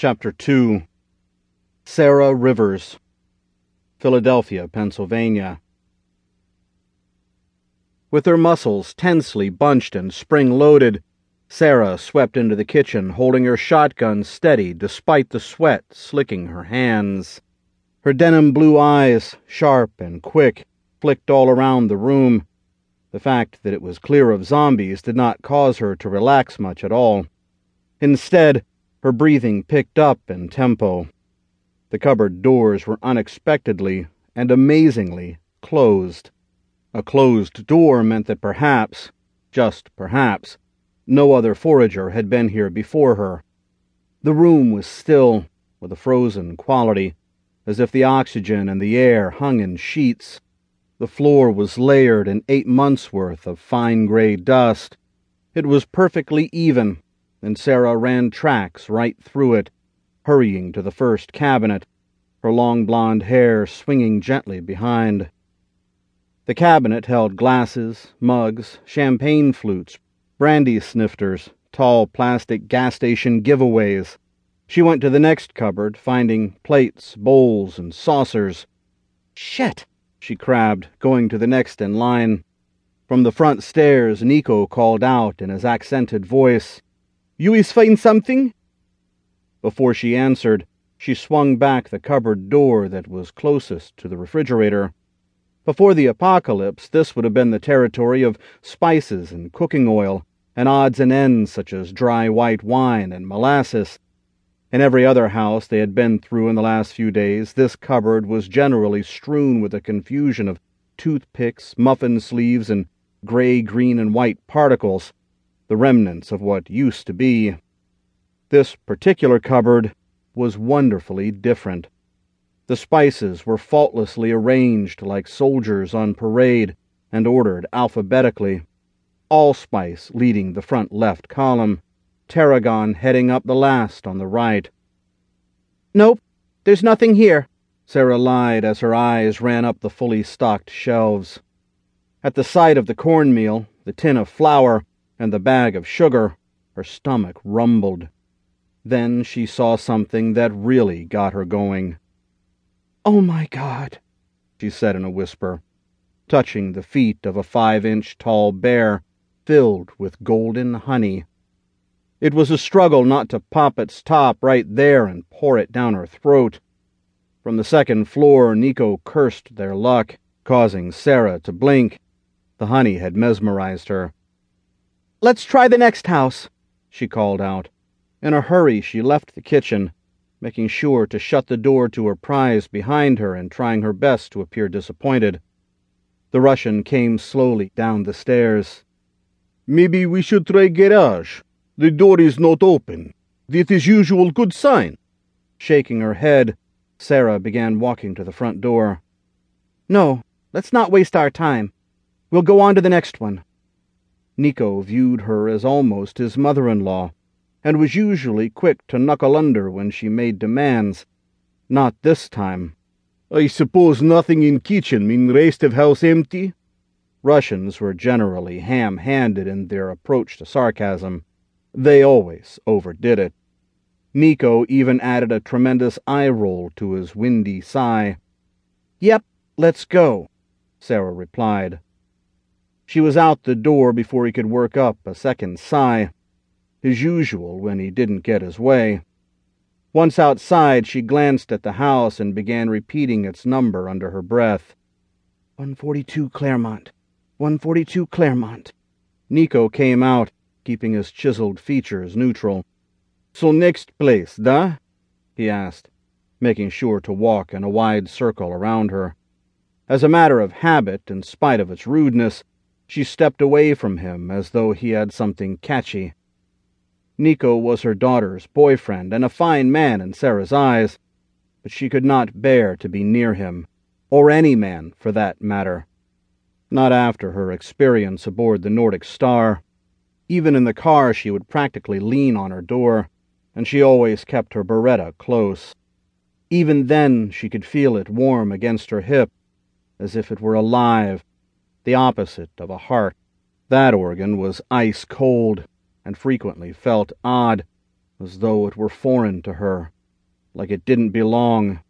Chapter 2 Sarah Rivers, Philadelphia, Pennsylvania. With her muscles tensely bunched and spring loaded, Sarah swept into the kitchen, holding her shotgun steady despite the sweat slicking her hands. Her denim blue eyes, sharp and quick, flicked all around the room. The fact that it was clear of zombies did not cause her to relax much at all. Instead, her breathing picked up in tempo. The cupboard doors were unexpectedly and amazingly closed. A closed door meant that perhaps, just perhaps, no other forager had been here before her. The room was still, with a frozen quality, as if the oxygen and the air hung in sheets. The floor was layered in eight months' worth of fine gray dust. It was perfectly even, and Sarah ran tracks right through it, hurrying to the first cabinet, her long blonde hair swinging gently behind. The cabinet held glasses, mugs, champagne flutes, brandy snifters, tall plastic gas station giveaways. She went to the next cupboard, finding plates, bowls, and saucers. Shit, she crabbed, going to the next in line. From the front stairs, Nico called out in his accented voice, You is find something? Before she answered, she swung back the cupboard door that was closest to the refrigerator. Before the apocalypse, this would have been the territory of spices and cooking oil, and odds and ends such as dry white wine and molasses. In every other house they had been through in the last few days, this cupboard was generally strewn with a confusion of toothpicks, muffin sleeves, and gray, green, and white particles, the remnants of what used to be. This particular cupboard was wonderfully different. The spices were faultlessly arranged like soldiers on parade and ordered alphabetically. Allspice leading the front left column, tarragon heading up the last on the right. Nope, there's nothing here, Sarah lied as her eyes ran up the fully stocked shelves. At the sight of the cornmeal, the tin of flour, and the bag of sugar, her stomach rumbled. Then she saw something that really got her going. Oh my God, she said in a whisper, touching the feet of a five inch tall bear filled with golden honey. It was a struggle not to pop its top right there and pour it down her throat. From the second floor, Nico cursed their luck, causing Sarah to blink. The honey had mesmerized her. Let's try the next house, she called out. In a hurry, she left the kitchen making sure to shut the door to her prize behind her and trying her best to appear disappointed. The Russian came slowly down the stairs. Maybe we should try garage. The door is not open. That is usual good sign. Shaking her head, Sarah began walking to the front door. No, let's not waste our time. We'll go on to the next one. Nico viewed her as almost his mother-in-law and was usually quick to knuckle under when she made demands. Not this time. I suppose nothing in kitchen mean rest of house empty? Russians were generally ham-handed in their approach to sarcasm. They always overdid it. Nico even added a tremendous eye roll to his windy sigh. Yep, let's go, Sarah replied. She was out the door before he could work up a second sigh his usual when he didn't get his way. Once outside, she glanced at the house and began repeating its number under her breath. 142 Claremont. 142 Claremont. Nico came out, keeping his chiseled features neutral. So next place, da? he asked, making sure to walk in a wide circle around her. As a matter of habit, in spite of its rudeness, she stepped away from him as though he had something catchy. Nico was her daughter's boyfriend and a fine man in Sarah's eyes, but she could not bear to be near him, or any man for that matter. Not after her experience aboard the Nordic Star. Even in the car, she would practically lean on her door, and she always kept her Beretta close. Even then, she could feel it warm against her hip, as if it were alive, the opposite of a heart. That organ was ice cold and frequently felt odd, as though it were foreign to her, like it didn't belong.